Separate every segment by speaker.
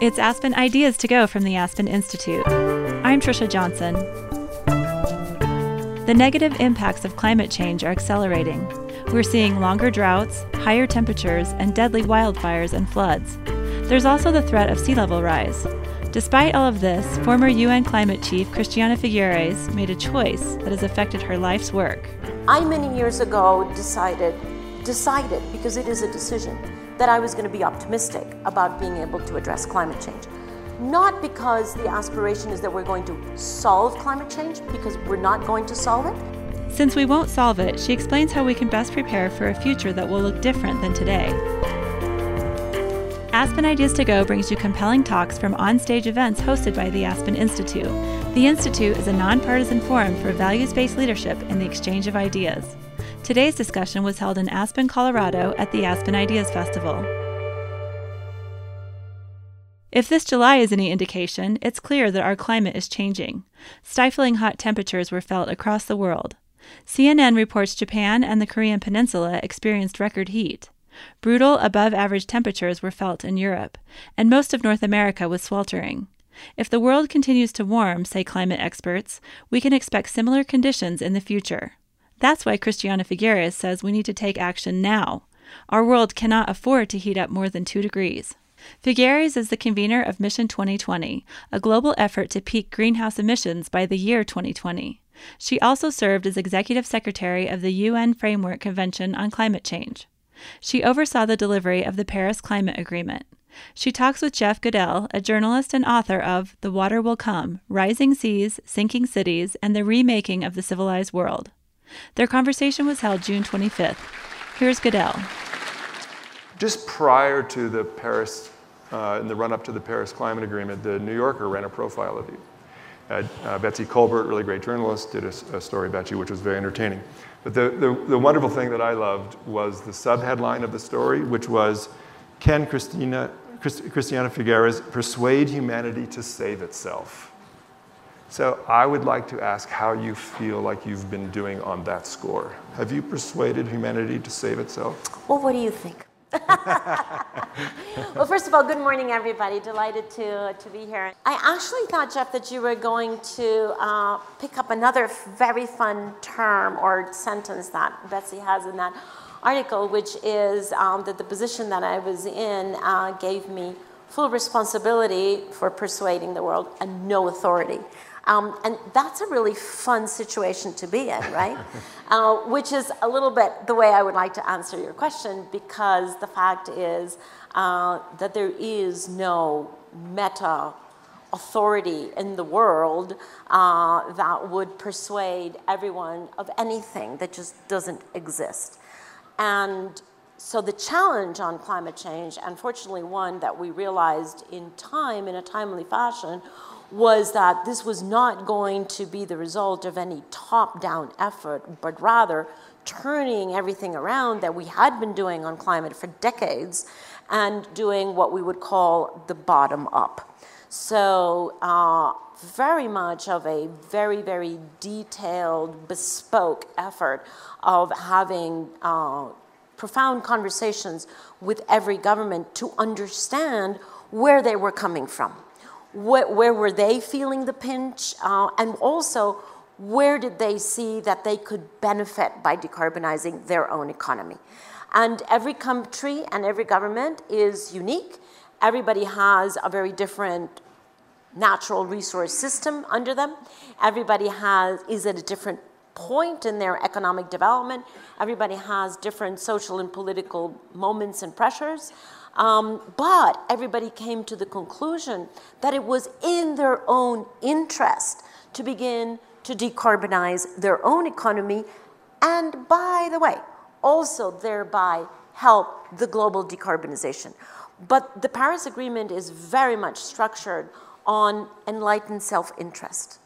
Speaker 1: It's Aspen Ideas to Go from the Aspen Institute. I'm Trisha Johnson. The negative impacts of climate change are accelerating. We're seeing longer droughts, higher temperatures, and deadly wildfires and floods. There's also the threat of sea level rise. Despite all of this, former UN climate chief Christiana Figueres made a choice that has affected her life's work.
Speaker 2: I many years ago decided decided because it is a decision that I was going to be optimistic about being able to address climate change. Not because the aspiration is that we're going to solve climate change because we're not going to solve it.
Speaker 1: Since we won't solve it, she explains how we can best prepare for a future that will look different than today. Aspen Ideas to Go brings you compelling talks from onstage events hosted by the Aspen Institute. The Institute is a nonpartisan forum for values based leadership and the exchange of ideas. Today's discussion was held in Aspen, Colorado at the Aspen Ideas Festival. If this July is any indication, it's clear that our climate is changing. Stifling hot temperatures were felt across the world. CNN reports Japan and the Korean Peninsula experienced record heat. Brutal, above average temperatures were felt in Europe, and most of North America was sweltering. If the world continues to warm, say climate experts, we can expect similar conditions in the future. That's why Christiana Figueres says we need to take action now. Our world cannot afford to heat up more than 2 degrees. Figueres is the convener of Mission 2020, a global effort to peak greenhouse emissions by the year 2020. She also served as executive secretary of the UN Framework Convention on Climate Change. She oversaw the delivery of the Paris Climate Agreement. She talks with Jeff Goodell, a journalist and author of The Water Will Come Rising Seas, Sinking Cities, and the Remaking of the Civilized World. Their conversation was held June 25th. Here's Goodell.
Speaker 3: Just prior to the Paris, uh, in the run up to the Paris Climate Agreement, the New Yorker ran a profile of you. Uh, uh, Betsy Kolbert, really great journalist, did a, a, story about you, which was very entertaining. But the, the, the wonderful thing that I loved was the subheadline of the story, which was Can Christina, Christ, Christiana Figueres persuade humanity to save itself? So I would like to ask how you feel like you've been doing on that score. Have you persuaded humanity to save itself?
Speaker 2: Well, what do you think? well, first of all, good morning, everybody. Delighted to, to be here. I actually thought, Jeff, that you were going to uh, pick up another very fun term or sentence that Betsy has in that article, which is um, that the position that I was in uh, gave me full responsibility for persuading the world and no authority. Um, and that's a really fun situation to be in, right? uh, which is a little bit the way I would like to answer your question because the fact is uh, that there is no meta authority in the world uh, that would persuade everyone of anything that just doesn't exist. And so the challenge on climate change, unfortunately one that we realized in time, in a timely fashion, was that this was not going to be the result of any top-down effort, but rather turning everything around that we had been doing on climate for decades and doing what we would call the bottom up. So uh, very much of a very, very detailed, bespoke effort of having uh, profound conversations with every government to understand where they were coming from where, where were they feeling the pinch? Uh, and also, where did they see that they could benefit by decarbonizing their own economy? And every country and every government is unique. Everybody has a very different natural resource system under them. Everybody has, is at a different point in their economic development. Everybody has different social and political moments and pressures. Um, but everybody came to the conclusion that it was in their own interest to begin to decarbonize their own economy and, by the way, also thereby help the global decarbonization. But the Paris Agreement is very much structured on enlightened self-interest.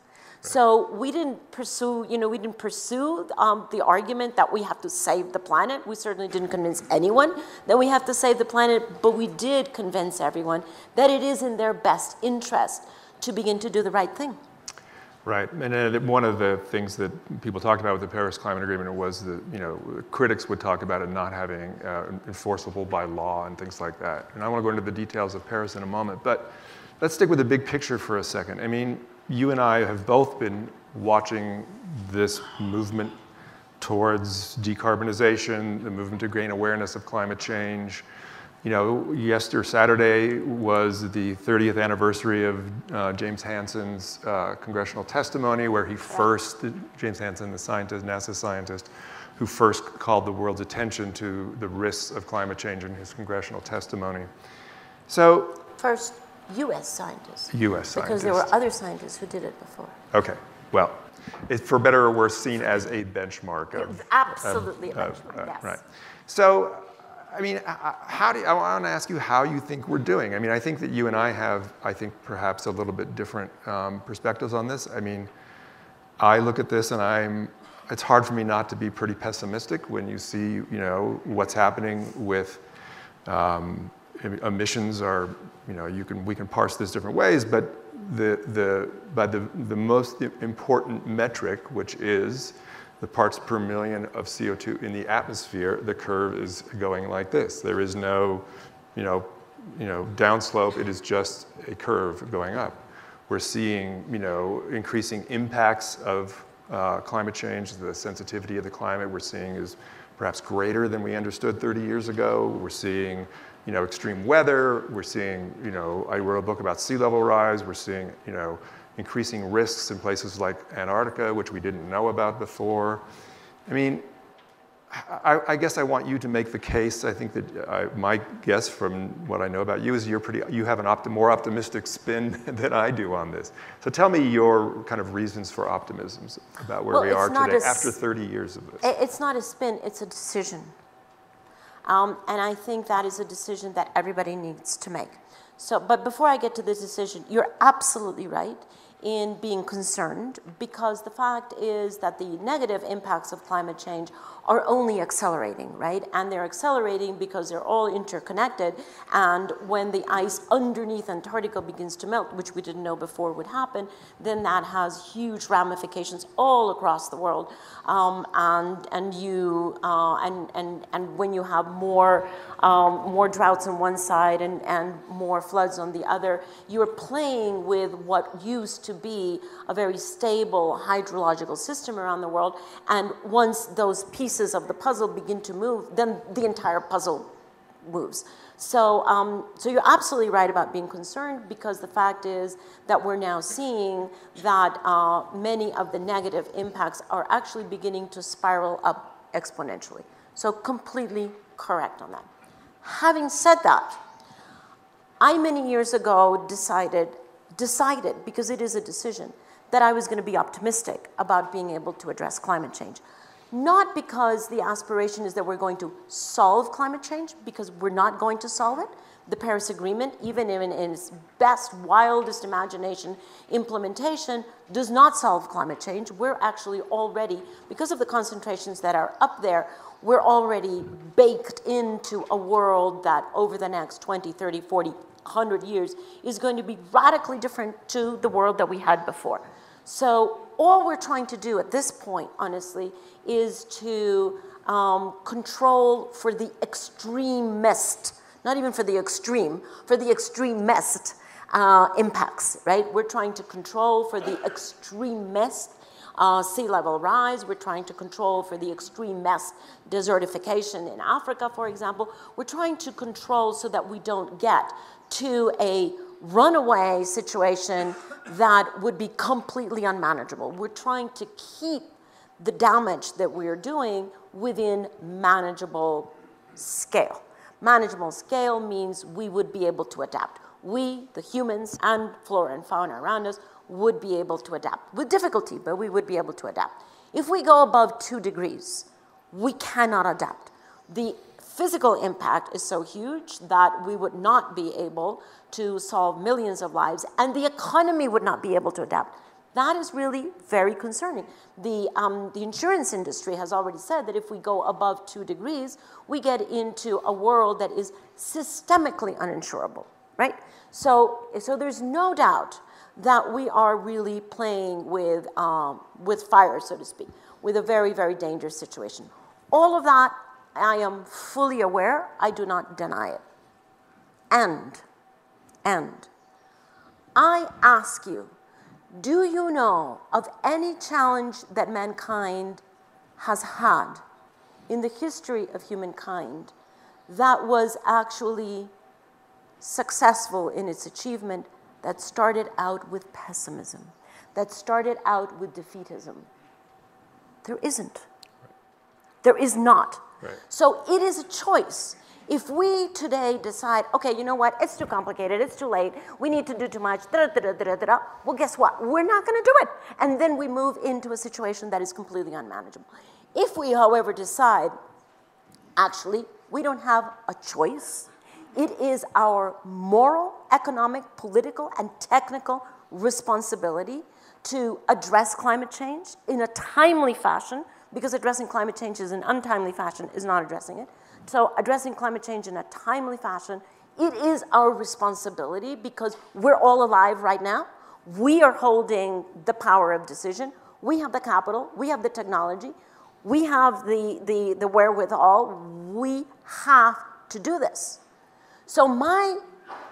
Speaker 2: So we didn't pursue, you know, we didn't pursue um, the argument that we have to save the planet. We certainly didn't convince anyone that we have to save the planet, but we did convince everyone that it is in their best interest to begin to do the right thing.
Speaker 3: Right, and uh, one of the things that people talked about with the Paris Climate Agreement was that you know critics would talk about it not having uh, enforceable by law and things like that. And I want to go into the details of Paris in a moment, but let's stick with the big picture for a second. I mean, you and I have both been watching this movement towards decarbonization, the movement to gain awareness of climate change, you know, yesterday, Saturday was the 30th anniversary of uh, James Hansen's uh, congressional testimony, where he first, James Hansen, the scientist, NASA scientist, who first called the world's attention to the risks of climate change in his congressional testimony. So,
Speaker 2: first U.S. scientists.
Speaker 3: U.S. scientist.
Speaker 2: Because there were other scientists who did it before.
Speaker 3: Okay, well, it's for better or worse seen as a benchmark of.
Speaker 2: absolutely of, a benchmark, uh, yes.
Speaker 3: Right. So, I mean, how do you, I want to ask you how you think we're doing. I mean, I think that you and I have, I think, perhaps a little bit different um, perspectives on this. I mean, I look at this and I'm, it's hard for me not to be pretty pessimistic when you see, you know, what's happening with um, emissions are, you know, you can, we can parse this different ways, but the, the, by the, the most important metric, which is the parts per million of CO2 in the atmosphere, the curve is going like this. There is no, you know, you know, downslope, it is just a curve going up. We're seeing, you know, increasing impacts of uh, climate change, the sensitivity of the climate we're seeing is perhaps greater than we understood 30 years ago. We're seeing, you know, extreme weather. We're seeing, you know, I wrote a book about sea level rise. We're seeing, you know, increasing risks in places like Antarctica, which we didn't know about before. I mean, I, I guess I want you to make the case. I think that I, my guess from what I know about you is you're pretty, you have an opti- more optimistic spin than I do on this. So tell me your kind of reasons for optimism about where
Speaker 2: well,
Speaker 3: we are today after 30 years of this.
Speaker 2: It's not a spin, it's a decision. Um, and I think that is a decision that everybody needs to make. So, but before I get to the decision, you're absolutely right in being concerned because the fact is that the negative impacts of climate change are only accelerating, right? And they're accelerating because they're all interconnected. And when the ice underneath Antarctica begins to melt, which we didn't know before would happen, then that has huge ramifications all across the world. Um, and and you uh, and and and when you have more um, more droughts on one side and and more floods on the other, you're playing with what used to be a very stable hydrological system around the world. And once those pieces of the puzzle begin to move, then the entire puzzle moves. So, um, so you're absolutely right about being concerned because the fact is that we're now seeing that uh, many of the negative impacts are actually beginning to spiral up exponentially. So completely correct on that. Having said that, I many years ago decided, decided because it is a decision, that I was going to be optimistic about being able to address climate change. Not because the aspiration is that we're going to solve climate change, because we're not going to solve it. The Paris Agreement, even in, in its best, wildest imagination implementation, does not solve climate change. We're actually already, because of the concentrations that are up there, we're already baked into a world that over the next 20, 30, 40, 100 years is going to be radically different to the world that we had before. So all we're trying to do at this point, honestly, is to um, control for the extremist, not even for the extreme, for the extremist uh, impacts, right? We're trying to control for the extremist uh, sea level rise. We're trying to control for the extremist desertification in Africa, for example. We're trying to control so that we don't get to a runaway situation that would be completely unmanageable. We're trying to keep the damage that we are doing within manageable scale. Manageable scale means we would be able to adapt. We, the humans and flora and fauna around us, would be able to adapt with difficulty, but we would be able to adapt. If we go above two degrees, we cannot adapt. The physical impact is so huge that we would not be able to solve millions of lives, and the economy would not be able to adapt. That is really very concerning. The, um, the insurance industry has already said that if we go above two degrees, we get into a world that is systemically uninsurable, right? So, so there's no doubt that we are really playing with, um, with fire, so to speak, with a very, very dangerous situation. All of that, I am fully aware. I do not deny it. And, and, I ask you, do you know of any challenge that mankind has had in the history of humankind that was actually successful in its achievement that started out with pessimism, that started out with defeatism? There isn't. There is not.
Speaker 3: Right.
Speaker 2: So it is a choice. If we today decide, okay, you know what, it's too complicated, it's too late, we need to do too much, da da da da da da, well, guess what? We're not going to do it. And then we move into a situation that is completely unmanageable. If we, however, decide, actually, we don't have a choice, it is our moral, economic, political, and technical responsibility to address climate change in a timely fashion, because addressing climate change in an untimely fashion is not addressing it. So addressing climate change in a timely fashion, it is our responsibility because we're all alive right now. We are holding the power of decision. We have the capital, we have the technology, we have the, the, the wherewithal. We have to do this. So my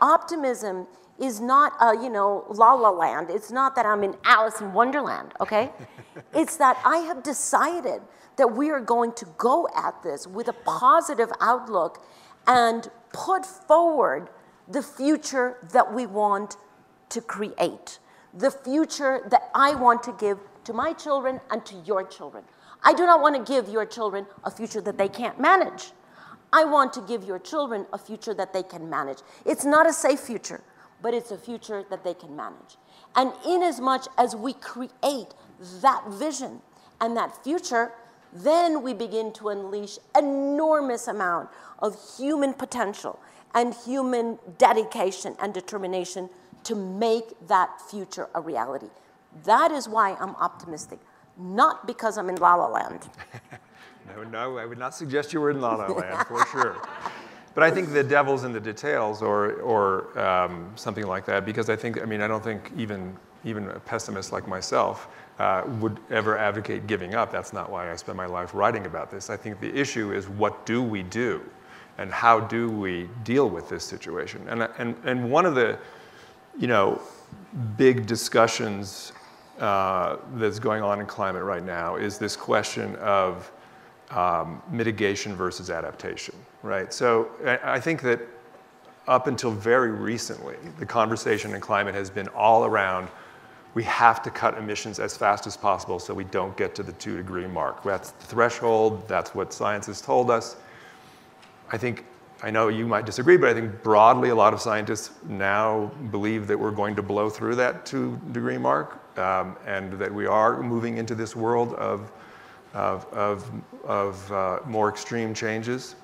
Speaker 2: optimism is not a, you know, la la land. It's not that I'm in Alice in Wonderland, okay? it's that I have decided that we are going to go at this with a positive outlook and put forward the future that we want to create, the future that I want to give to my children and to your children. I do not want to give your children a future that they can't manage. I want to give your children a future that they can manage. It's not a safe future, but it's a future that they can manage. And in as much as we create that vision and that future, then we begin to unleash enormous amount of human potential and human dedication and determination to make that future a reality. That is why I'm optimistic, not because I'm in La La Land.
Speaker 3: no, no, I would not suggest you were in La La Land for sure. But I think the devil's in the details, or, or um, something like that, because I think, I mean, I don't think even, even a pessimist like myself uh, would ever advocate giving up. That's not why I spend my life writing about this. I think the issue is what do we do and how do we deal with this situation? And, and, and one of the, you know, big discussions uh, that's going on in climate right now is this question of um, mitigation versus adaptation, right? So I, I think that up until very recently, the conversation in climate has been all around we have to cut emissions as fast as possible so we don't get to the two degree mark. That's the threshold, that's what science has told us. I think, I know you might disagree, but I think broadly a lot of scientists now believe that we're going to blow through that two degree mark um, and that we are moving into this world of, of, of, of uh, more extreme changes.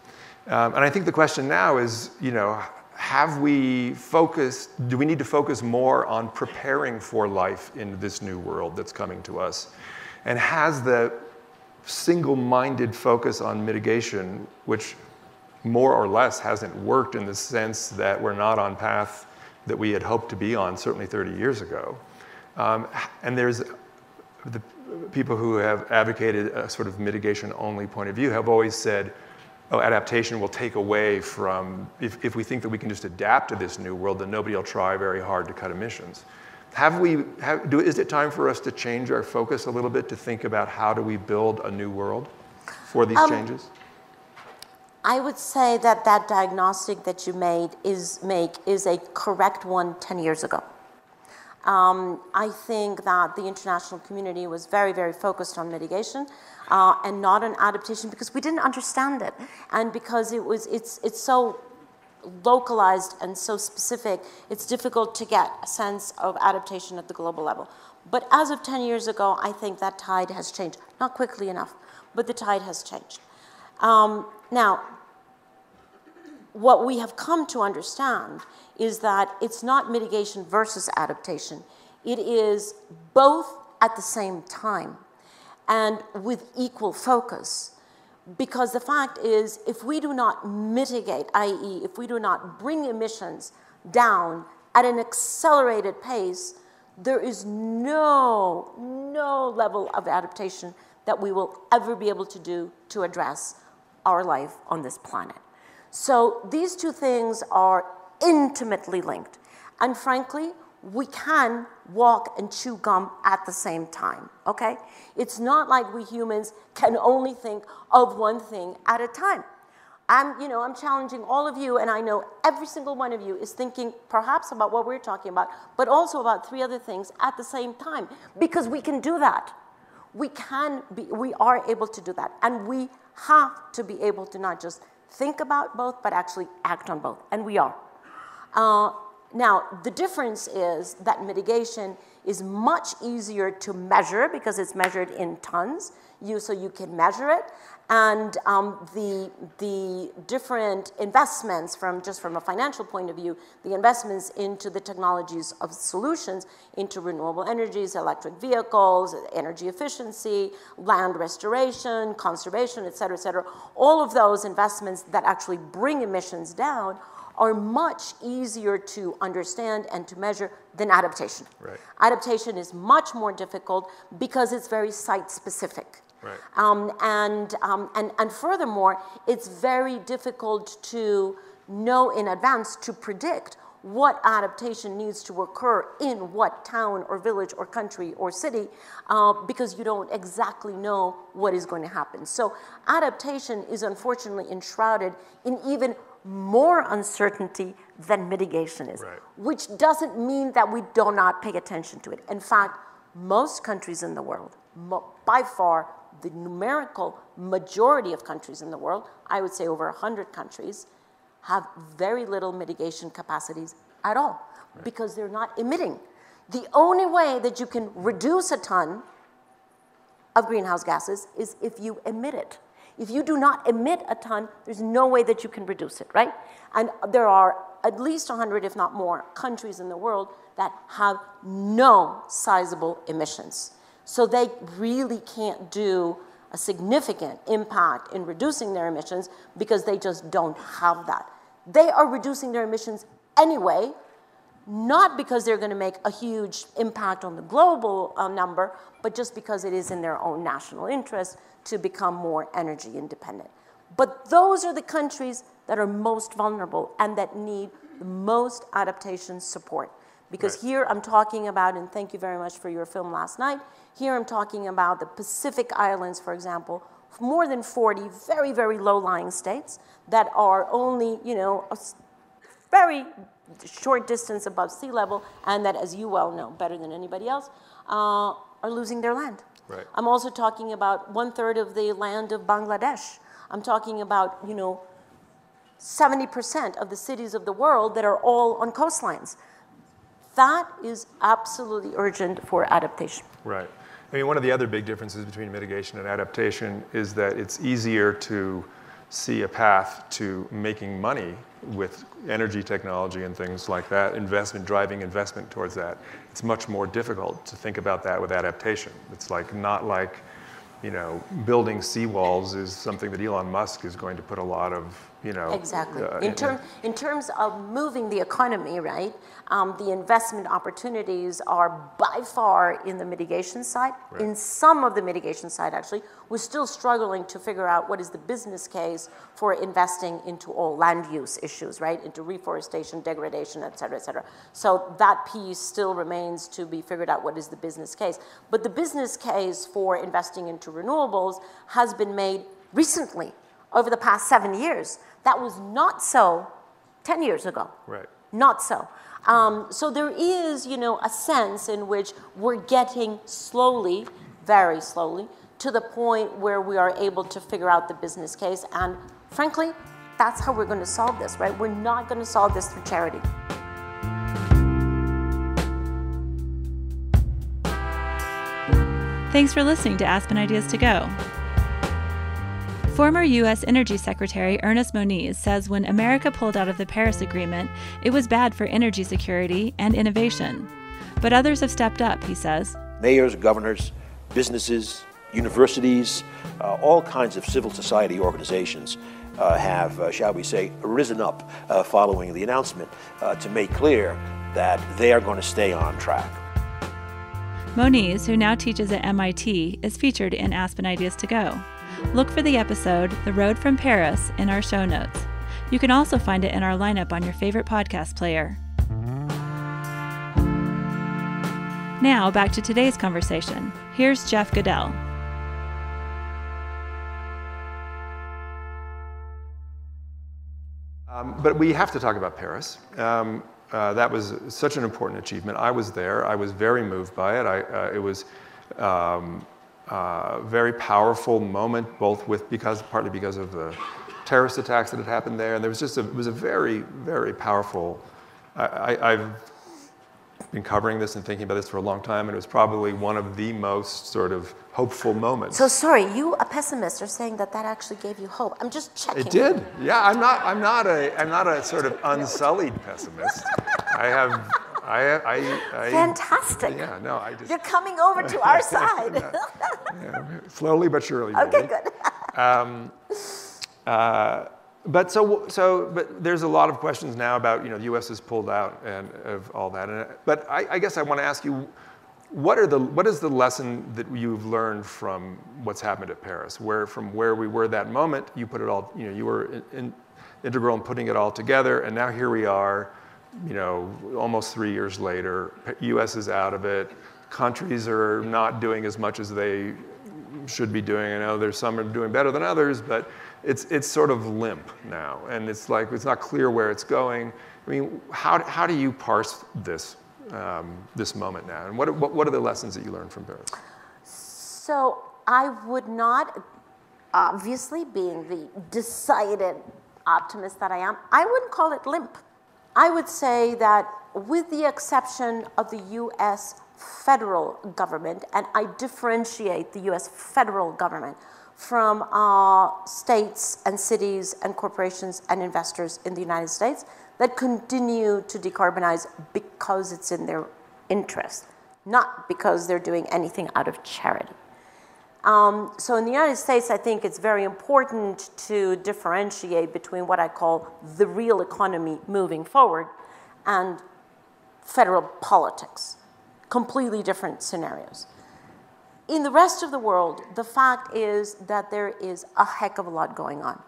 Speaker 3: Um, and I think the question now is, you know, have we focused, do we need to focus more on preparing for life in this new world that's coming to us? And has the single minded focus on mitigation, which more or less hasn't worked in the sense that we're not on path that we had hoped to be on certainly 30 years ago. Um, and there's the people who have advocated a sort of mitigation only point of view have always said, adaptation will take away from, if, if we think that we can just adapt to this new world, then nobody will try very hard to cut emissions. Have we, have, do, is it time for us to change our focus a little bit to think about how do we build a new world for these um, changes?
Speaker 2: I would say that that diagnostic that you made is, make, is a correct one 10 years ago. Um, I think that the international community was very, very focused on mitigation uh, and not an adaptation because we didn't understand it, and because it was it's it's so localized and so specific, it's difficult to get a sense of adaptation at the global level. But as of 10 years ago, I think that tide has changed. Not quickly enough, but the tide has changed. Um, now, what we have come to understand is that it's not mitigation versus adaptation. It is both at the same time and with equal focus. Because the fact is, if we do not mitigate, i.e., if we do not bring emissions down at an accelerated pace, there is no, no level of adaptation that we will ever be able to do to address our life on this planet. So these two things are intimately linked. And frankly, we can walk and chew gum at the same time, okay? It's not like we humans can only think of one thing at a time. I'm, you know, I'm challenging all of you, and I know every single one of you is thinking perhaps about what we're talking about, but also about three other things at the same time, because we can do that. We can be, we are able to do that, and we have to be able to not just think about both, but actually act on both, and we are. Uh, now, the difference is that mitigation is much easier to measure because it's measured in tons. You, so you can measure it. And um, the, the different investments from just from a financial point of view, the investments into the technologies of solutions, into renewable energies, electric vehicles, energy efficiency, land restoration, conservation, et cetera, et cetera, all of those investments that actually bring emissions down are much easier to understand and to measure than adaptation.
Speaker 3: Right.
Speaker 2: Adaptation is much more difficult because it's very site specific.
Speaker 3: Right.
Speaker 2: Um, and, um, and, and furthermore, it's very difficult to know in advance to predict what adaptation needs to occur in what town or village or country or city uh, because you don't exactly know what is going to happen. So adaptation is unfortunately enshrouded in even more uncertainty than mitigation is,
Speaker 3: right.
Speaker 2: which doesn't mean that we do not pay attention to it. In fact, most countries in the world, by far the numerical majority of countries in the world, I would say over 100 countries, have very little mitigation capacities at all right. because they're not emitting. The only way that you can reduce a ton of greenhouse gases is if you emit it. If you do not emit a ton, there's no way that you can reduce it, right? And there are at least 100, if not more, countries in the world that have no sizable emissions. So they really can't do a significant impact in reducing their emissions because they just don't have that. They are reducing their emissions anyway, not because they're going to make a huge impact on the global uh, number, but just because it is in their own national interest to become more energy independent. But those are the countries that are most vulnerable and that need the most adaptation support. Because right. here I'm talking about, and thank you very much for your film last night, here I'm talking about the Pacific Islands, for example, more than 40 very, very low-lying states that are only, you know, a very short distance above sea level, and that, as you well know better than anybody else, uh, are losing their land.
Speaker 3: Right.
Speaker 2: I'm also talking about one third of the land of Bangladesh. I'm talking about, you know, 70% of the cities of the world that are all on coastlines. That is absolutely urgent for adaptation.
Speaker 3: Right. I mean, one of the other big differences between mitigation and adaptation is that it's easier to see a path to making money with energy technology and things like that, investment, driving investment towards that. It's much more difficult to think about that with adaptation. It's like not like, you know, building seawalls is something that Elon Musk is going to put a lot of you know.
Speaker 2: Exactly. Uh, in, term, in terms of moving the economy, right, um, the investment opportunities are by far in the mitigation side. Right. In some of the mitigation side, actually, we're still struggling to figure out what is the business case for investing into all land use issues, right, into reforestation, degradation, et cetera, et cetera. So that piece still remains to be figured out what is the business case. But the business case for investing into renewables has been made recently over the past seven years. That was not so 10 years ago.
Speaker 3: Right.
Speaker 2: Not so. Um, so there is, you know, a sense in which we're getting slowly, very slowly, to the point where we are able to figure out the business case. And frankly, that's how we're going to solve this, right? We're not going to solve this through charity.
Speaker 1: Thanks for listening to Aspen Ideas to Go. Former U.S. Energy Secretary Ernest Moniz says when America pulled out of the Paris Agreement, it was bad for energy security and innovation. But others have stepped up, he says.
Speaker 4: Mayors, governors, businesses, universities, uh, all kinds of civil society organizations uh, have, uh, shall we say, risen up uh, following the announcement uh, to make clear that they are going to stay on track.
Speaker 1: Moniz, who now teaches at MIT, is featured in Aspen Ideas to Go. Look for the episode, The Road from Paris, in our show notes. You can also find it in our lineup on your favorite podcast player. Now, back to today's conversation. Here's Jeff Goodell.
Speaker 3: Um, but we have to talk about Paris. Um, uh, that was such an important achievement. I was there. I was very moved by it. I, uh, it was um, uh, very powerful moment, both with because partly because of the terrorist attacks that had happened there, and there was just a, it was a very very powerful. I, I've been covering this and thinking about this for a long time, and it was probably one of the most sort of hopeful moments.
Speaker 2: So sorry, you a pessimist are saying that that actually gave you hope. I'm just checking.
Speaker 3: It did. Yeah, I'm not. I'm not a. I'm not a sort of unsullied pessimist. I have. I, I, I,
Speaker 2: Fantastic.
Speaker 3: Yeah, no, I just.
Speaker 2: You're coming over to our side.
Speaker 3: yeah, slowly but surely.
Speaker 2: okay,
Speaker 3: maybe.
Speaker 2: good.
Speaker 3: Um, uh, but so, so, but there's a lot of questions now about, you know, the U.S. has pulled out and of all that. And, but I, I guess I want to ask you, what are the, what is the lesson that you've learned from what's happened at Paris? Where, from where we were that moment, you put it all, you know, you were in, in, integral in putting it all together, and now here we are, you know, almost three years later. U.S. is out of it. Countries are not doing as much as they should be doing. I know there's some are doing better than others, but it's, it's sort of limp now. And it's like, it's not clear where it's going. I mean, how, how do you parse this, um, this moment now? And what, what, what are the lessons that you learned from Paris?
Speaker 2: So I would not, obviously being the decided optimist that I am, I wouldn't call it limp. I would say that with the exception of the US federal government, and I differentiate the US federal government from uh, states and cities and corporations and investors in the United States that continue to decarbonize because it's in their interest, not because they're doing anything out of charity. Um, so in the United States, I think it's very important to differentiate between what I call the real economy moving forward and federal politics, completely different scenarios. In the rest of the world, the fact is that there is a heck of a lot going on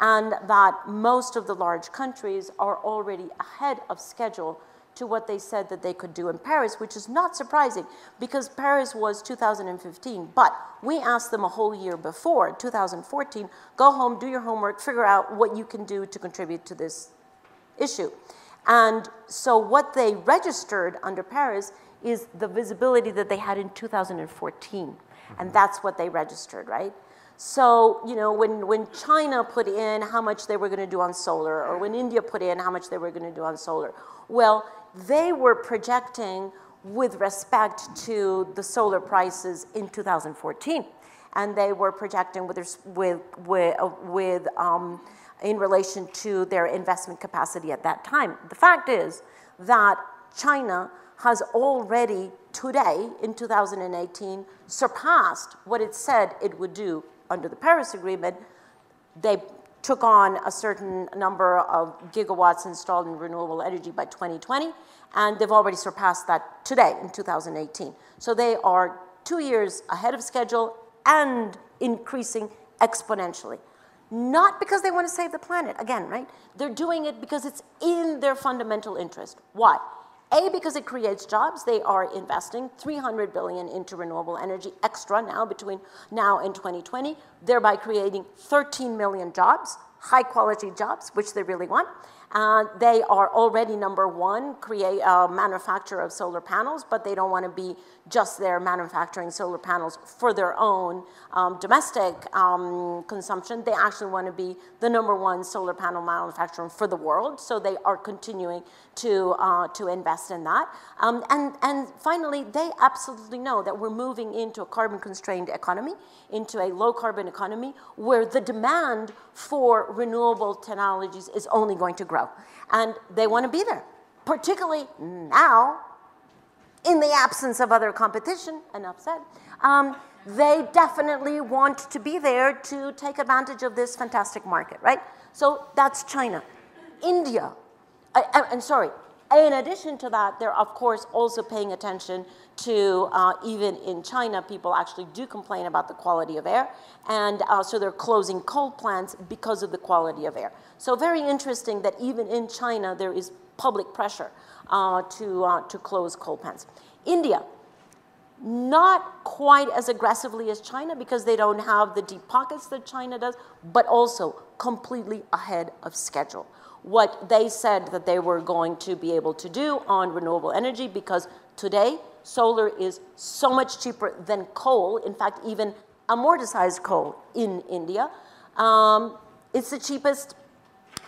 Speaker 2: and that most of the large countries are already ahead of schedule to what they said that they could do in Paris, which is not surprising because Paris was 2015. But we asked them a whole year before, 2014, go home, do your homework, figure out what you can do to contribute to this issue. And so what they registered under Paris is the visibility that they had in 2014. And mm-hmm. that's what they registered, right? So, you know, when, when China put in how much they were going to do on solar, or when India put in how much they were going to do on solar, well, they were projecting with respect to the solar prices in 2014. And they were projecting with, with, with, uh, with um, in relation to their investment capacity at that time. The fact is that China has already today, in 2018, surpassed what it said it would do under the Paris Agreement. They took on a certain number of gigawatts installed in renewable energy by 2020, and they've already surpassed that today in 2018. So they are two years ahead of schedule and increasing exponentially. Not because they want to save the planet, again, right? They're doing it because it's in their fundamental interest. Why? A, because it creates jobs. They are investing 300 billion into renewable energy extra now between now and 2020, thereby creating 13 million jobs, high quality jobs, which they really want. Uh, they are already number one create uh, manufacturer of solar panels, but they don't want to be just there manufacturing solar panels for their own um, domestic um, consumption. They actually want to be the number one solar panel manufacturer for the world. So they are continuing to uh, to invest in that. Um, and and finally, they absolutely know that we're moving into a carbon constrained economy, into a low carbon economy where the demand for renewable technologies is only going to grow. And they want to be there, particularly now, in the absence of other competition, enough said. Um, they definitely want to be there to take advantage of this fantastic market, right? So that's China. India, I, am sorry, In addition to that, they're of course also paying attention to uh, even in China, people actually do complain about the quality of air, and uh, so they're closing coal plants because of the quality of air. So very interesting that even in China there is public pressure to, uh, to close coal plants. India, not quite as aggressively as China because they don't have the deep pockets that China does, but also completely ahead of schedule. What they said that they were going to be able to do on renewable energy because today solar is so much cheaper than coal, in fact, even amortized coal in India. Um, it's the cheapest,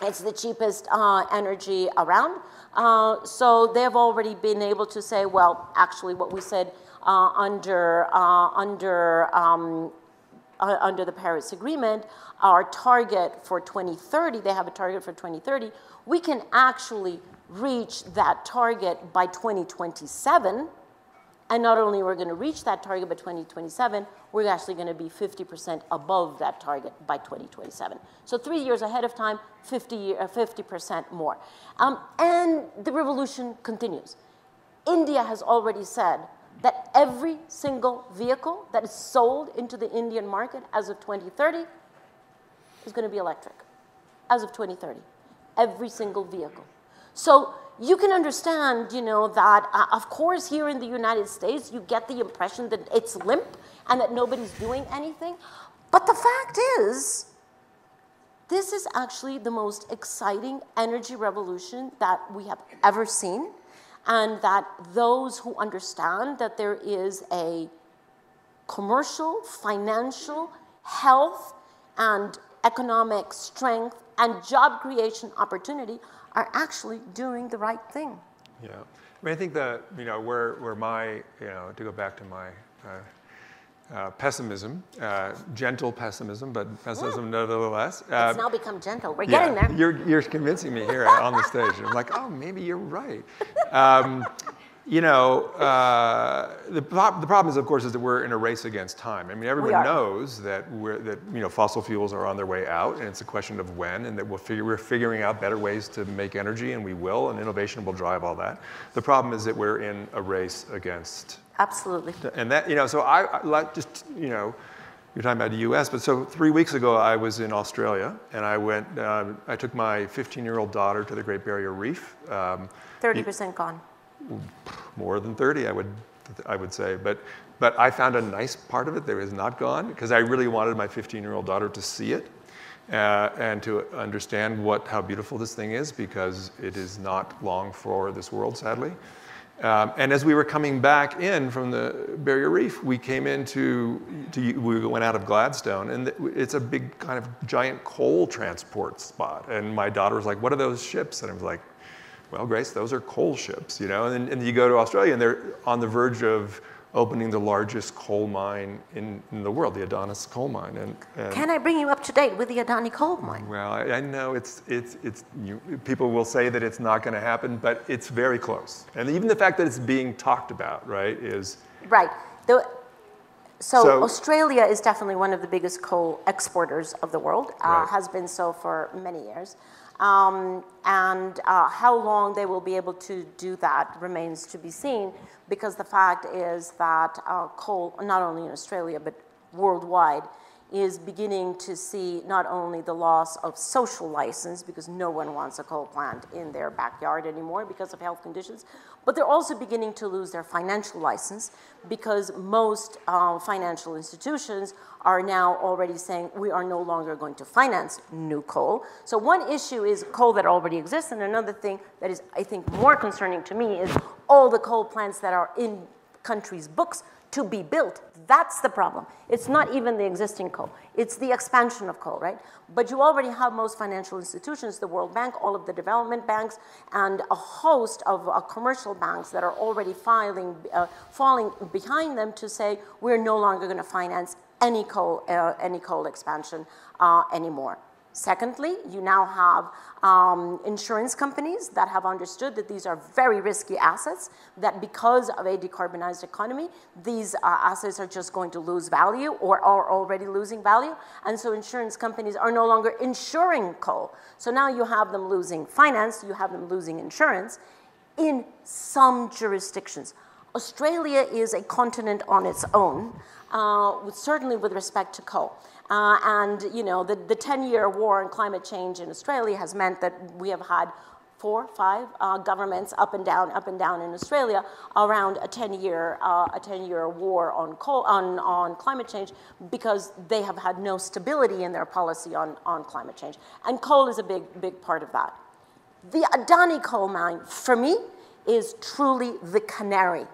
Speaker 2: it's the cheapest uh, energy around. Uh, so they've already been able to say, well, actually what we said uh, under, uh, under, um, uh, under the Paris Agreement, our target for 2030, they have a target for 2030, we can actually reach that target by 2027 and not only we're going to reach that target by 2027, we're actually going to be 50% above that target by 2027. So three years ahead of time, 50, 50% uh, more. Um, and the revolution continues. India has already said that every single vehicle that is sold into the Indian market as of 2030 is going to be electric. As of 2030, every single vehicle. So you can understand, you know, that uh, of course here in the United States you get the impression that it's limp and that nobody's doing anything. But the fact is, this is actually the most exciting energy revolution that we have ever seen, and that those who understand that there is a commercial, financial, health, and economic strength and job creation opportunity are actually doing the right thing.
Speaker 3: Yeah. I mean, I think that, you know, where, where my, you know, to go back to my uh, uh, pessimism, uh, gentle pessimism, but pessimism mm. nevertheless.
Speaker 2: it's uh, now become gentle. We're yeah, getting there.
Speaker 3: You're, you're convincing me here on the stage. I'm like, oh, maybe you're right. Um, you know, uh, the, the problem is, of course, is that we're in a race against time. I mean, everyone knows that we're, that you know fossil fuels are on their way out, and it's a question of when, and that we'll figure, we're figuring out better ways to make energy, and we will, and innovation will drive all that. The problem is that we're in a race against.
Speaker 2: Absolutely.
Speaker 3: And that you know, so I, I like just you know. You're talking about the U.S., but so three weeks ago I was in Australia, and I went. Uh, I took my 15-year-old daughter to the Great Barrier Reef.
Speaker 2: Um, Thirty percent gone
Speaker 3: more than 30, I would, I would say. But, but I found a nice part of it that was not gone because I really wanted my 15-year-old daughter to see it uh, and to understand what, how beautiful this thing is because it is not long for this world, sadly. Um, and as we were coming back in from the Barrier Reef, we came into, to, we went out of Gladstone, and it's a big kind of giant coal transport spot. And my daughter was like, "What are those ships?" And I was like, well, Grace, those are coal ships, you know, and, and you go to Australia and they're on the verge of opening the largest coal mine in, in the world, the Adani coal mine. And, and,
Speaker 2: Can I bring you up to date with the Adani coal mine?
Speaker 3: Well, I, I know it's, it's, it's you, people will say that it's not going to happen, but it's very close. And even the fact that it's being talked about, right, is.
Speaker 2: Right. The, so, so, Australia is definitely one of the biggest coal exporters of the world, uh, right. has been so for many years. Um, and uh, how long they will be able to do that remains to be seen because the fact is that uh, coal, not only in Australia but worldwide, is beginning to see not only the loss of social license because no one wants a coal plant in their backyard anymore because of health conditions, but they're also beginning to lose their financial license because most uh, financial institutions are now already saying we are no longer going to finance new coal. So one issue is coal that already exists, and another thing that is, I think, more concerning to me is all the coal plants that are in countries' books to be built. That's the problem. It's not even the existing coal. It's the expansion of coal, right? But you already have most financial institutions, the World Bank, all of the development banks, and a host of uh, commercial banks that are already filing, uh, falling behind them to say we're no longer going to finance any coal, uh, any coal expansion uh, anymore. Secondly, you now have um, insurance companies that have understood that these are very risky assets, that because of a decarbonized economy, these uh, assets are just going to lose value or are already losing value. And so insurance companies are no longer insuring coal. So now you have them losing finance, you have them losing insurance. in some jurisdictions. Australia is a continent on its own, uh, with, certainly with respect to coal. Uh, and you know, the, the 10-year war on climate change in Australia has meant that we have had four, five uh, governments up and down, up and down in Australia around a 10-year, uh, a 10-year war on, coal, on, on climate change because they have had no stability in their policy on, on climate change. And coal is a big, big part of that. The Adani coal mine, for me, is truly the canary.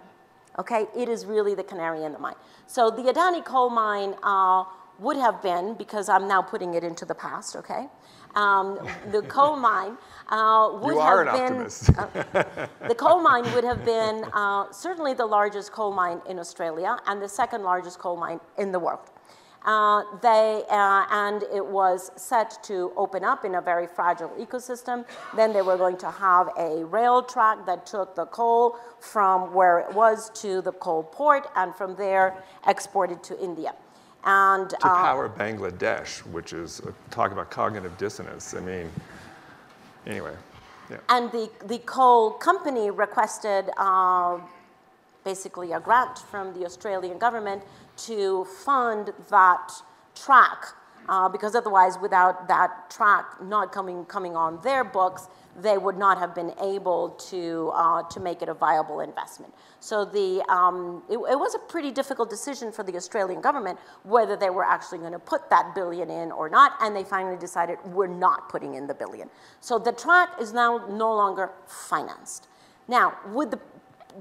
Speaker 2: Okay, it is really the canary in the mine. So the Adani coal mine uh, would have been, because I'm now putting it into the past, okay? Um, the coal mine uh, would
Speaker 3: you
Speaker 2: have
Speaker 3: an
Speaker 2: been.
Speaker 3: optimist.
Speaker 2: uh, the coal mine would have been uh, certainly the largest coal mine in Australia and the second largest coal mine in the world. Uh, they, uh, and it was set to open up in a very fragile ecosystem. Then they were going to have a rail track that took the coal from where it was to the coal port and from there exported to India. And
Speaker 3: to uh, power Bangladesh, which is uh, talk about cognitive dissonance. I mean, anyway. Yeah.
Speaker 2: And the, the coal company requested uh, basically a grant from the Australian government to fund that track uh, because otherwise without that track not coming, coming on their books, they would not have been able to, uh, to make it a viable investment. So the, um, it, it, was a pretty difficult decision for the Australian government whether they were actually going to put that billion in or not, and they finally decided we're not putting in the billion. So the track is now no longer financed. Now, with the,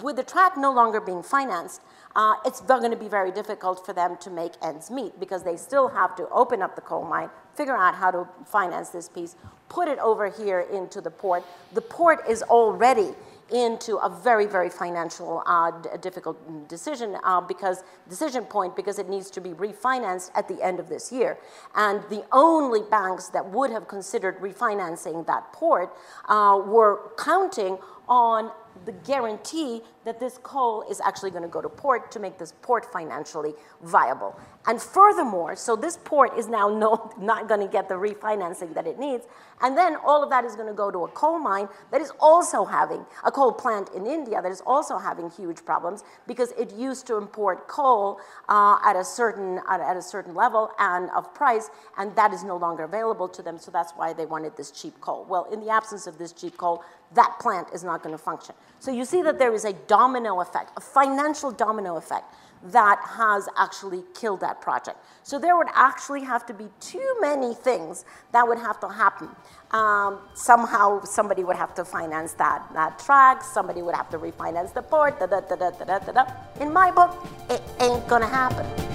Speaker 2: with the track no longer being financed, uh, it's going to be very difficult for them to make ends meet because they still have to open up the coal mine, figure out how to finance this piece, put it over here into the port. The port is already into a very, very financial uh, difficult decision uh, because decision point because it needs to be refinanced at the end of this year. And the only banks that would have considered refinancing that port uh, were counting on the guarantee that this coal is actually going to go to port to make this port financially viable. And furthermore, so this port is now no, not going to get the refinancing that it needs. And then all of that is going to go to a coal mine that is also having, a coal plant in India that is also having huge problems because it used to import coal uh, at, a certain, at, at a certain level and of price, and that is no longer available to them. So that's why they wanted this cheap coal. Well, in the absence of this cheap coal, that plant is not going to function. So you see that there is a domino effect, a financial domino effect that has actually killed that project. So there would actually have to be too many things that would have to happen. Um, somehow somebody would have to finance that, that track, somebody would have to refinance the port, da, da, da, da, da, da, da. In my book, it ain't gonna happen.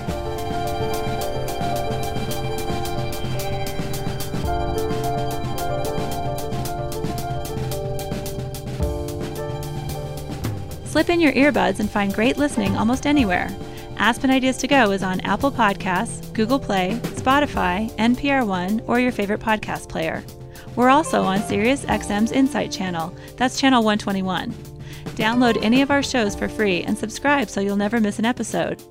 Speaker 1: Slip in your earbuds and find great listening almost anywhere. Aspen Ideas to Go is on Apple Podcasts, Google Play, Spotify, NPR One, or your favorite podcast player. We're also on SiriusXM's Insight channel. That's channel 121. Download any of our shows for free and subscribe so you'll never miss an episode.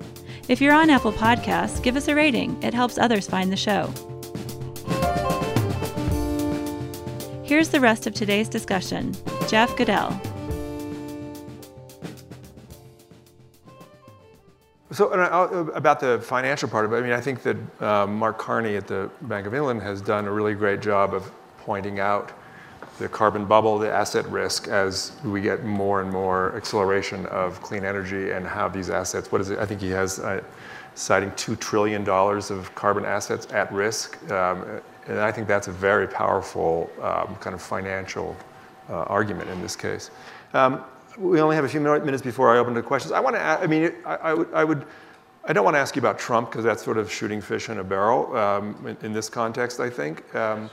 Speaker 1: If you're on Apple Podcasts, give us a rating. It helps others find the show. Here's the rest of today's discussion. Jeff Goodell.
Speaker 3: So about the financial part of it, I mean, I think that uh, Mark Carney at the Bank of England has done a really great job of pointing out the carbon bubble, the asset risk, as we get more and more acceleration of clean energy and how these assets, what is it? I think he has uh, citing $2 trillion of carbon assets at risk. Um, and I think that's a very powerful um, kind of financial uh, argument in this case. Um, we only have a few minutes before I open to questions. I want to, I mean, I, I, would, I would, I don't want to ask you about Trump because that's sort of shooting fish in a barrel um, in, in, this context, I think. Um,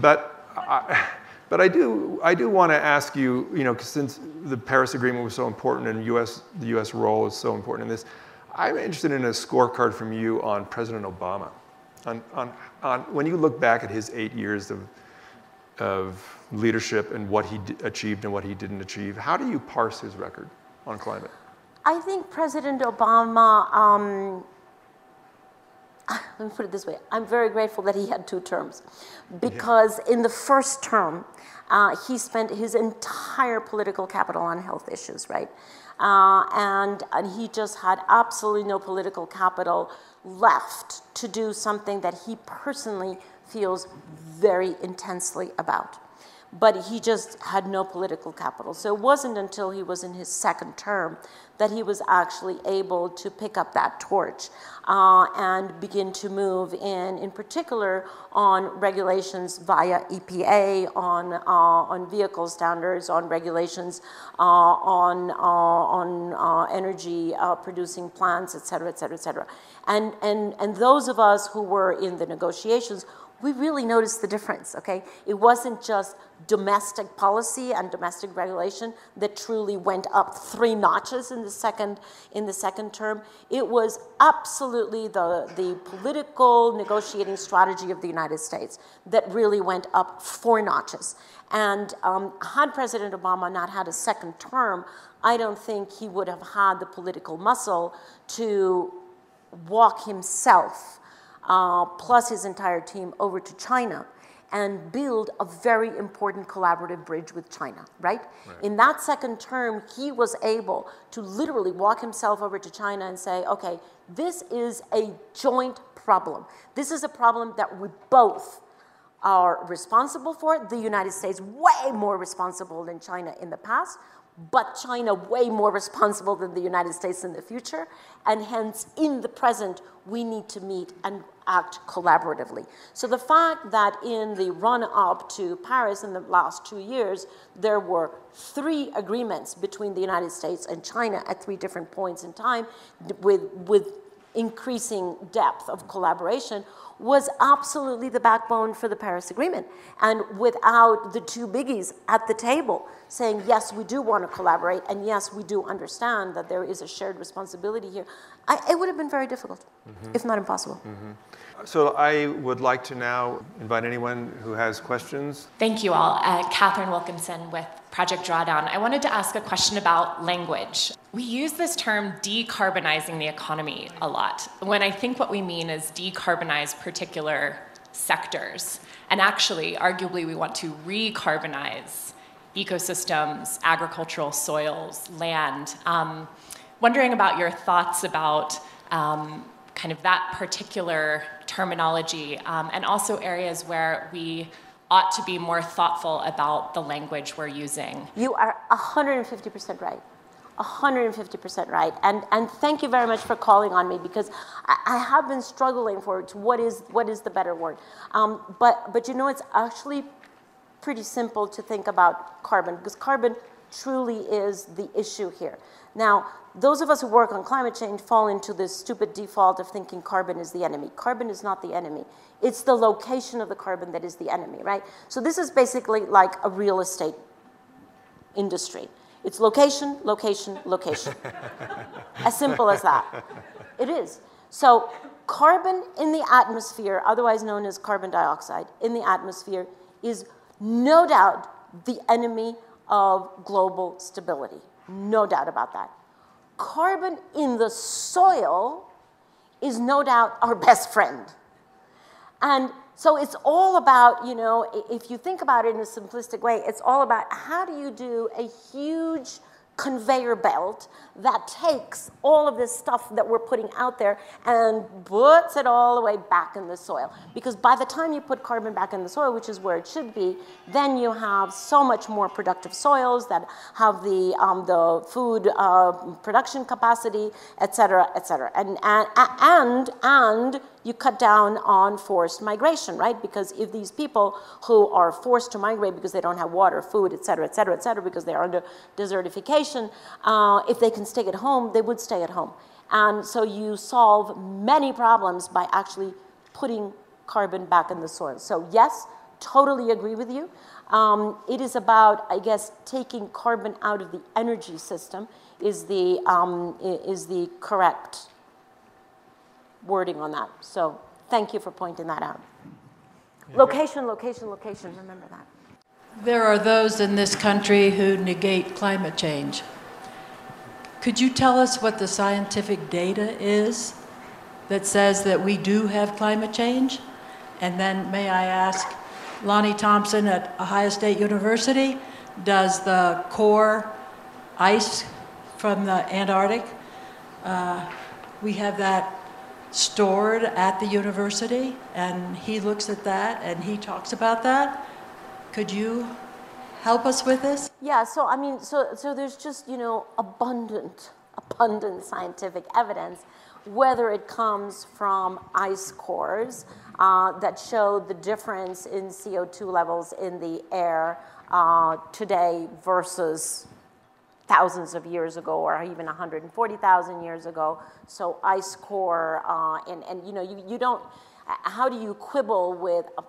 Speaker 3: but, I, but I do, I do want to ask you, you know, since the Paris Agreement was so important and US, the U.S. role is so important in this, I'm interested in a scorecard from you on President Obama. On, on, on when you look back at his eight years of, of leadership and what he achieved and what he didn't achieve. How do you parse his record on climate?
Speaker 2: I think President Obama um, let me put it this way I'm very grateful that he had two terms because yeah. in the first term, uh, he spent his entire political capital on health issues, right? Uh, and, and he just had absolutely no political capital left to do something that he personally feels very intensely about but he just had no political capital. So it wasn't until he was in his second term that he was actually able to pick up that torch uh, and begin to move in, in particular, on regulations via EPA, on, uh, on vehicle standards, on regulations uh, on, uh, on uh, energy uh, producing plants, et cetera, et cetera, et cetera. And, and, and those of us who were in the negotiations we really noticed the difference, okay? It wasn't just domestic policy and domestic regulation that truly went up three notches in the second, in the second term. It was absolutely the, the political negotiating strategy of the United States that really went up four notches. And um, had President Obama not had a second term, I don't think he would have had the political muscle to walk himself uh, plus his entire team over to China and build a very important collaborative bridge with China, right? right? In that second term, he was able to literally walk himself over to China and say, okay, this is a joint problem. This is a problem that we both are responsible for. The United States, way more responsible than China in the past, but China way more responsible than the United States in the future. And hence, in the present, we need to meet and act collaboratively. So the fact that in the run up to Paris in the last two years, there were three agreements between the United States and China at three different points in time with, with increasing depth of collaboration was absolutely the backbone for the Paris Agreement. And without the two biggies at the table saying, yes, we do want to collaborate, and yes, we do understand that there is a shared responsibility here, I, it would have been very difficult, mm-hmm. if not impossible. Mm-hmm.
Speaker 3: So I would like to now invite anyone who has questions.
Speaker 5: Thank you all. Uh, Catherine Wilkinson with Project Drawdown. I wanted to ask a question about language. We use this term decarbonizing the economy a lot, when I think what we mean is decarbonize particular sectors. And actually, arguably, we want to recarbonize ecosystems, agricultural soils, land. Um, wondering about your thoughts about um, kind of that particular terminology, um, and also areas where we ought to be more thoughtful about the language we're using.
Speaker 2: You are 150% right. 150% right. And, and thank you very much for calling on me because I, I have been struggling for what is, what is the better word. Um, but, but you know, it's actually pretty simple to think about carbon because carbon truly is the issue here. Now, those of us who work on climate change fall into this stupid default of thinking carbon is the enemy. Carbon is not the enemy. It's the location of the carbon that is the enemy, right? So this is basically like a real estate industry. It's location, location, location. as simple as that. It is. So carbon in the atmosphere, otherwise known as carbon dioxide, in the atmosphere is no doubt the enemy of global stability. No doubt about that. Carbon in the soil is no doubt our best friend. And so it's all about, you know, if you think about it in a simplistic way, it's all about how do you do a huge conveyor belt that takes all of this stuff that we're putting out there and puts it all the way back in the soil. Because by the time you put carbon back in the soil, which is where it should be, then you have so much more productive soils that have the, um, the food uh, production capacity, et cetera, et cetera. And, and, and, and you cut down on forced migration, right? Because if these people who are forced to migrate because they don't have water, food, et cetera, et cetera, et cetera, because they are under desertification, uh, if they can stay at home, they would stay at home. And so you solve many problems by actually putting carbon back in the soil. So yes, totally agree with you. Um, it is about, I guess, taking carbon out of the energy system is the, um, is the correct wording on that. So thank you for pointing that out. Location, location, location, remember that.
Speaker 6: There are those in this country who negate climate change. Could you tell us what the scientific data is that says that we do have climate change? And then may I ask Lonnie Thompson at Ohio State University, does the core ice from the Antarctic, uh, we have that stored at the university, and he looks at that and he talks about that. Could you help us with this?
Speaker 2: Yeah, so I mean, so, so there's just, you know, abundant, abundant scientific evidence, whether it comes from ice cores uh, that show the difference in CO2 levels in the air uh, today versus thousands of years ago or even 140,000 years ago. So ice core, uh, and, and you know, you, you don't, how do you quibble with a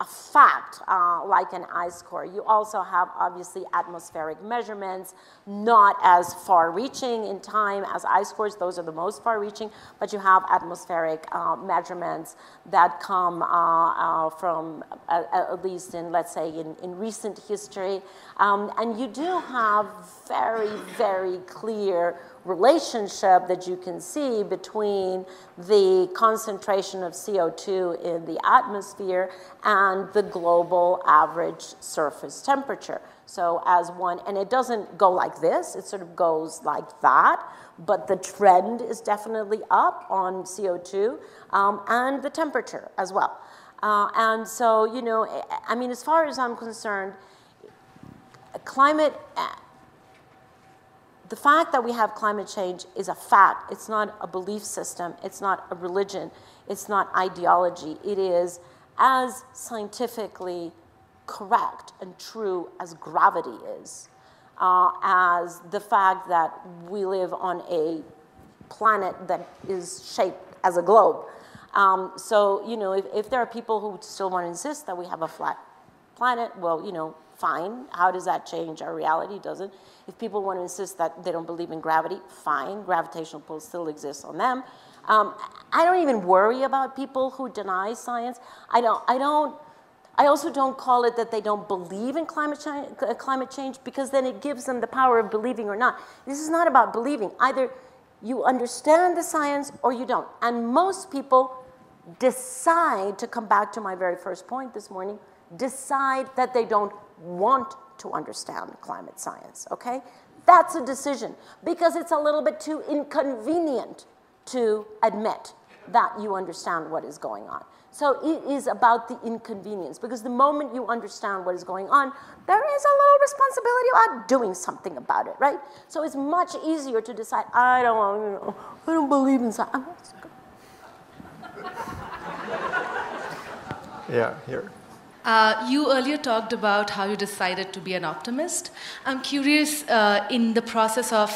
Speaker 2: a fact uh, like an ice core. You also have obviously atmospheric measurements, not as far reaching in time as ice cores, those are the most far reaching, but you have atmospheric uh, measurements that come uh, uh from uh, at least in, let's say, in, in recent history. Um, and you do have very, very clear relationship that you can see between the concentration of CO2 in the atmosphere and the global average surface temperature. So as one, and it doesn't go like this, it sort of goes like that, but the trend is definitely up on CO2 um, and the temperature as well. Uh, and so, you know, I mean, as far as I'm concerned, climate the fact that we have climate change is a fact. It's not a belief system. It's not a religion. It's not ideology. It is as scientifically correct and true as gravity is, uh, as the fact that we live on a planet that is shaped as a globe. Um, so, you know, if, if there are people who still want to insist that we have a flat planet, well, you know, fine. How does that change our reality? Doesn't. If people want to insist that they don't believe in gravity, fine. Gravitational pull still exists on them. Um, I don't even worry about people who deny science. I don't. I don't. I also don't call it that they don't believe in climate change, uh, climate change because then it gives them the power of believing or not. This is not about believing. Either you understand the science or you don't. And most people decide to come back to my very first point this morning, decide that they don't want to understand climate science, okay? That's a decision because it's a little bit too inconvenient to admit that you understand what is going on. So it is about the inconvenience because the moment you understand what is going on, there is a little responsibility about doing something about it, right? So it's much easier to decide, I don't, you know, I don't believe in science.
Speaker 3: yeah, here.
Speaker 7: Uh, you earlier talked about how you decided to be an optimist. I'm curious, uh, in the process of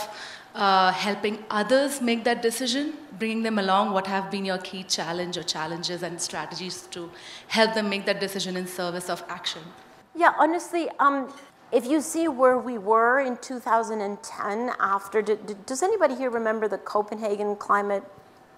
Speaker 7: uh, helping others make that decision, bringing them along, what have been your key challenge or challenges and strategies to help them make that decision in service of action?
Speaker 2: Yeah, honestly, um, if you see where we were in 2010 after, does anybody here remember the Copenhagen climate?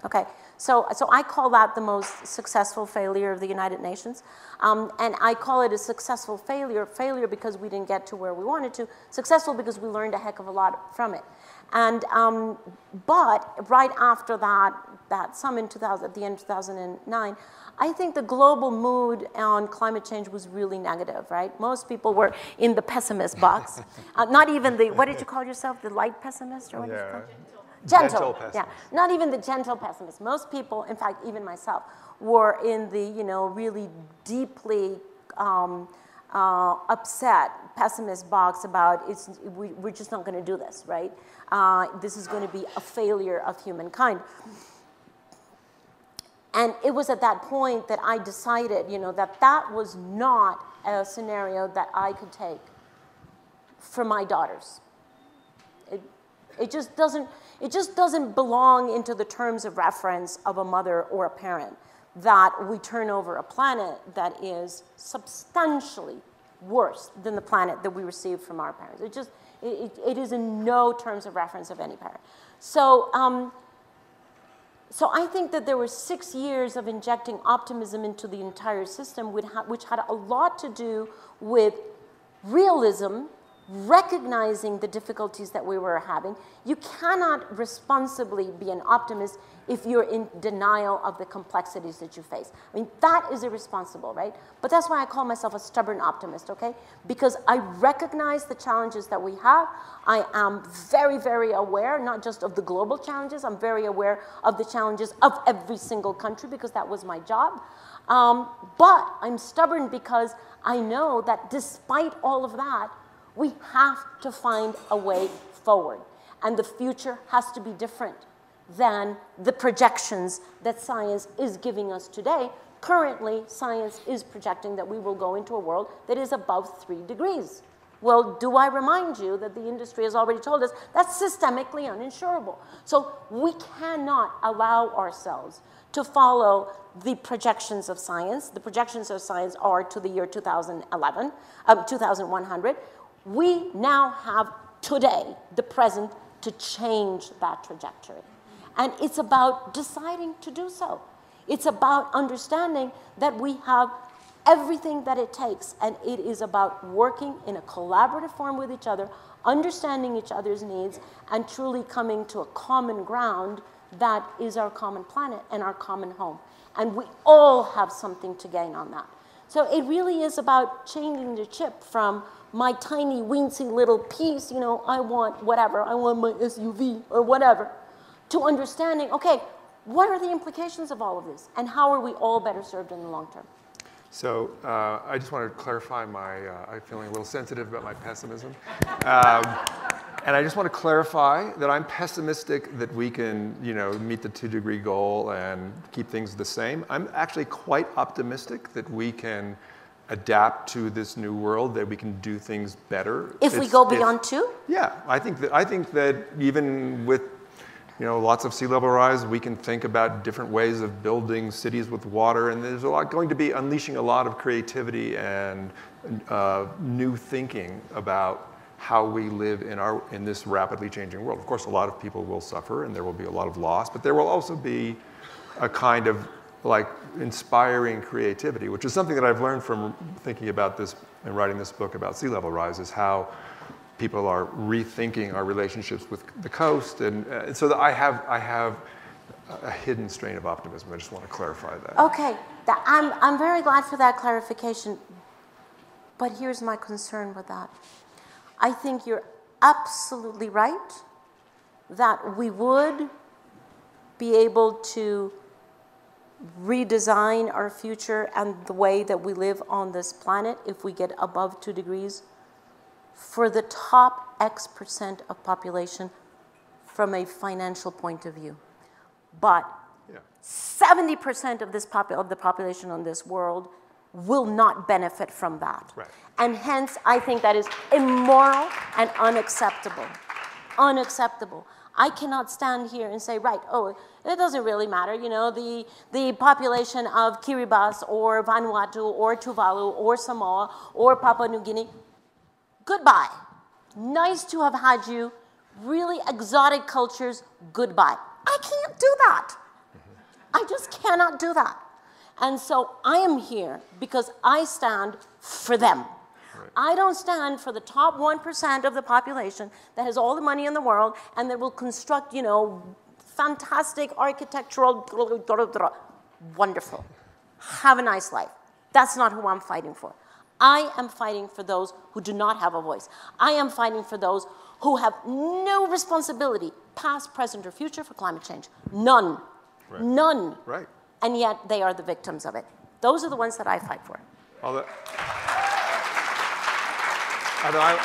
Speaker 2: Okay, so, so I call that the most successful failure of the United Nations. Um, and I call it a successful failure, failure because we didn't get to where we wanted to, successful because we learned a heck of a lot from it. And, um, but right after that, that summit in 2000, at the end of 2009, I think the global mood on climate change was really negative, right? Most people were in the pessimist box. uh, not even the, what did you call yourself, the light pessimist? Or what
Speaker 3: yeah.
Speaker 2: Gentle, gentle yeah. Not even the gentle pessimist. Most people, in fact, even myself, were in the, you know, really deeply um, uh, upset pessimist box about it's, we, we're just not going to do this, right? Uh, this is going to be a failure of humankind. And it was at that point that I decided, you know, that that was not a scenario that I could take for my daughters. It, it just doesn't, it just doesn't belong into the terms of reference of a mother or a parent that we turn over a planet that is substantially worse than the planet that we received from our parents. It just, it, it is in no terms of reference of any parent. So, um, so I think that there were six years of injecting optimism into the entire system, which had a lot to do with realism recognizing the difficulties that we were having. You cannot responsibly be an optimist if you're in denial of the complexities that you face. I mean, that is irresponsible, right? But that's why I call myself a stubborn optimist, okay? Because I recognize the challenges that we have. I am very, very aware, not just of the global challenges, I'm very aware of the challenges of every single country because that was my job. Um, but I'm stubborn because I know that despite all of that, we have to find a way forward. And the future has to be different than the projections that science is giving us today. Currently, science is projecting that we will go into a world that is above three degrees. Well, do I remind you that the industry has already told us that's systemically uninsurable? So we cannot allow ourselves to follow the projections of science. The projections of science are to the year 2011, um, 2100. We now have today, the present, to change that trajectory. And it's about deciding to do so. It's about understanding that we have everything that it takes, and it is about working in a collaborative form with each other, understanding each other's needs, and truly coming to a common ground that is our common planet and our common home. And we all have something to gain on that. So it really is about changing the chip from my tiny, weensy little piece, you know, I want whatever, I want my SUV or whatever, to understanding, okay, what are the implications of all of this? And how are we all better served in the long term?
Speaker 3: So uh, I just want to clarify my, uh, I'm feeling a little sensitive about my pessimism. Um, and I just want to clarify that I'm pessimistic that we can, you know, meet the two degree goal and keep things the same. I'm actually quite optimistic that we can adapt to this new world, that we can do things better.
Speaker 2: If it's, we go beyond if, two?
Speaker 3: Yeah, I think that I think that even with you know, lots of sea level rise, we can think about different ways of building cities with water, and there's a lot going to be unleashing a lot of creativity and uh, new thinking about how we live in, our, in this rapidly changing world. Of course, a lot of people will suffer and there will be a lot of loss, but there will also be a kind of like inspiring creativity, which is something that I've learned from thinking about this and writing this book about sea level rise, is how people are rethinking our relationships with the coast. And, uh, and so I have, I have a hidden strain of optimism. I just want to clarify that.
Speaker 2: Okay, I'm, I'm very glad for that clarification. But here's my concern with that. I think you're absolutely right that we would be able to redesign our future and the way that we live on this planet if we get above two degrees for the top X percent of population from a financial point of view. But 70% of, this popu- of the population on this world will not benefit from that.
Speaker 3: Right.
Speaker 2: And hence, I think that is immoral and unacceptable. Unacceptable. I cannot stand here and say, right, oh, it doesn't really matter. You know, the, the population of Kiribati or Vanuatu or Tuvalu or Samoa or Papua New Guinea, goodbye. Nice to have had you. Really exotic cultures, goodbye. I can't do that. I just cannot do that. And so I am here because I stand for them. Right. I don't stand for the top 1% of the population that has all the money in the world and that will construct, you know, fantastic architectural, wonderful. Have a nice life. That's not who I'm fighting for. I am fighting for those who do not have a voice. I am fighting for those who have no responsibility, past, present, or future, for climate change. None. Right. None.
Speaker 3: Right
Speaker 2: and yet they are the victims of it. Those are the ones that I fight for.
Speaker 3: Although, I,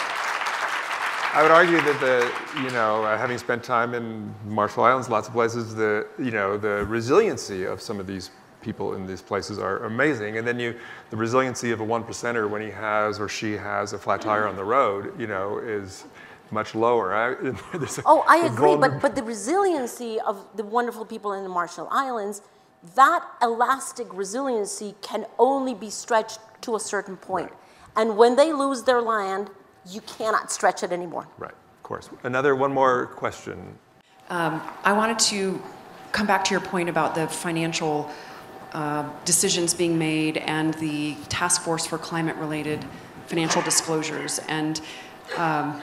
Speaker 3: I would argue that the, you know, uh, having spent time in Marshall Islands, lots of places, the, you know, the resiliency of some of these people in these places are amazing. And then you, the resiliency of a one percenter when he has or she has a flat tire on the road, you know, is much lower. I,
Speaker 2: oh, I agree, but, but the resiliency of the wonderful people in the Marshall Islands that elastic resiliency can only be stretched to a certain point. Right. And when they lose their land, you cannot stretch it anymore.
Speaker 3: Right, of course. Another one more question.
Speaker 8: Um, I wanted to come back to your point about the financial uh, decisions being made and the task force for climate related financial disclosures. And um,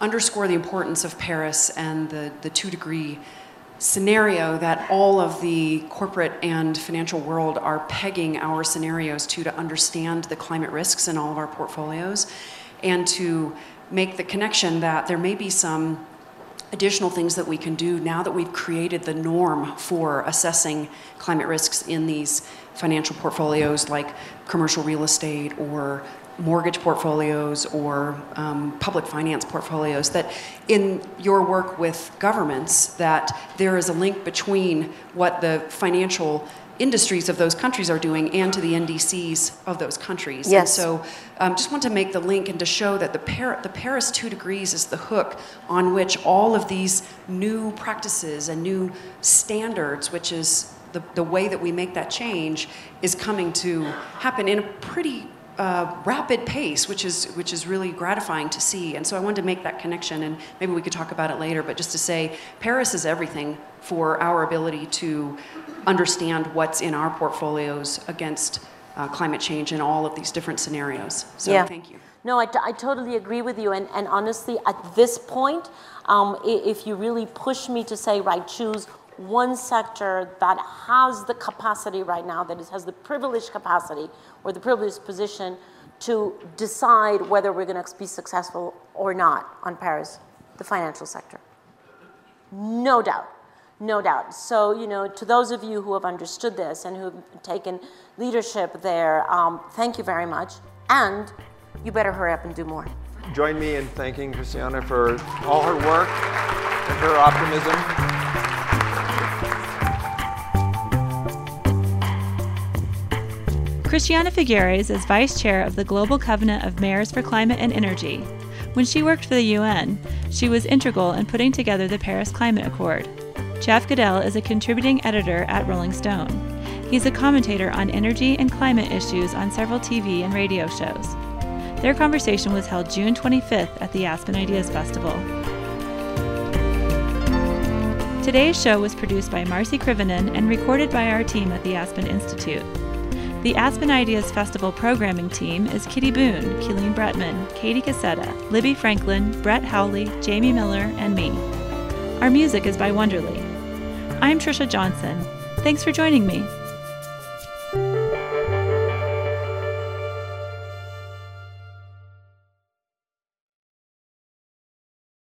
Speaker 8: underscore the importance of Paris and the, the two degree scenario that all of the corporate and financial world are pegging our scenarios to to understand the climate risks in all of our portfolios and to make the connection that there may be some additional things that we can do now that we've created the norm for assessing climate risks in these financial portfolios like commercial real estate or mortgage portfolios or um, public finance portfolios that in your work with governments that there is a link between what the financial industries of those countries are doing and to the NDCs of those countries.
Speaker 2: Yes.
Speaker 8: And so um, just want to make the link and to show that the, Par- the Paris two degrees is the hook on which all of these new practices and new standards, which is the, the way that we make that change, is coming to happen in a pretty uh, rapid pace, which is which is really gratifying to see. And so I wanted to make that connection, and maybe we could talk about it later. But just to say, Paris is everything for our ability to understand what's in our portfolios against uh, climate change in all of these different scenarios. So
Speaker 2: Yeah.
Speaker 8: thank you.
Speaker 2: No, I, totally agree with you. And, and honestly, at this point, um, if you really push me to say, right, choose one sector that has the capacity right now, that is, has the privileged capacity or the privileged position to decide whether we're going to be successful or not on Paris, the financial sector. No doubt. No doubt. So, you know, to those of you who have understood this and who have taken leadership there, um, thank you very much. And you better hurry up and do more.
Speaker 3: Join me in thanking Christiana for all her work and her optimism.
Speaker 1: Christiana Figueres is vice chair of the Global Covenant of Mayors for Climate and Energy. When she worked for the UN, she was integral in putting together the Paris Climate Accord. Jeff Goodell is a contributing editor at Rolling Stone. He's a commentator on energy and climate issues on several TV and radio shows. Their conversation was held June 25th at the Aspen Ideas Festival. Today's show was produced by Marci Krivonen and recorded by our team at the Aspen Institute. The Aspen Ideas Festival programming team is Kitty Boone, Keeleen Bretman, Katie Cassetta, Libby Franklin, Brett Howley, Jamie Miller, and me. Our music is by Wonderly. I'm Trisha Johnson. Thanks for joining me.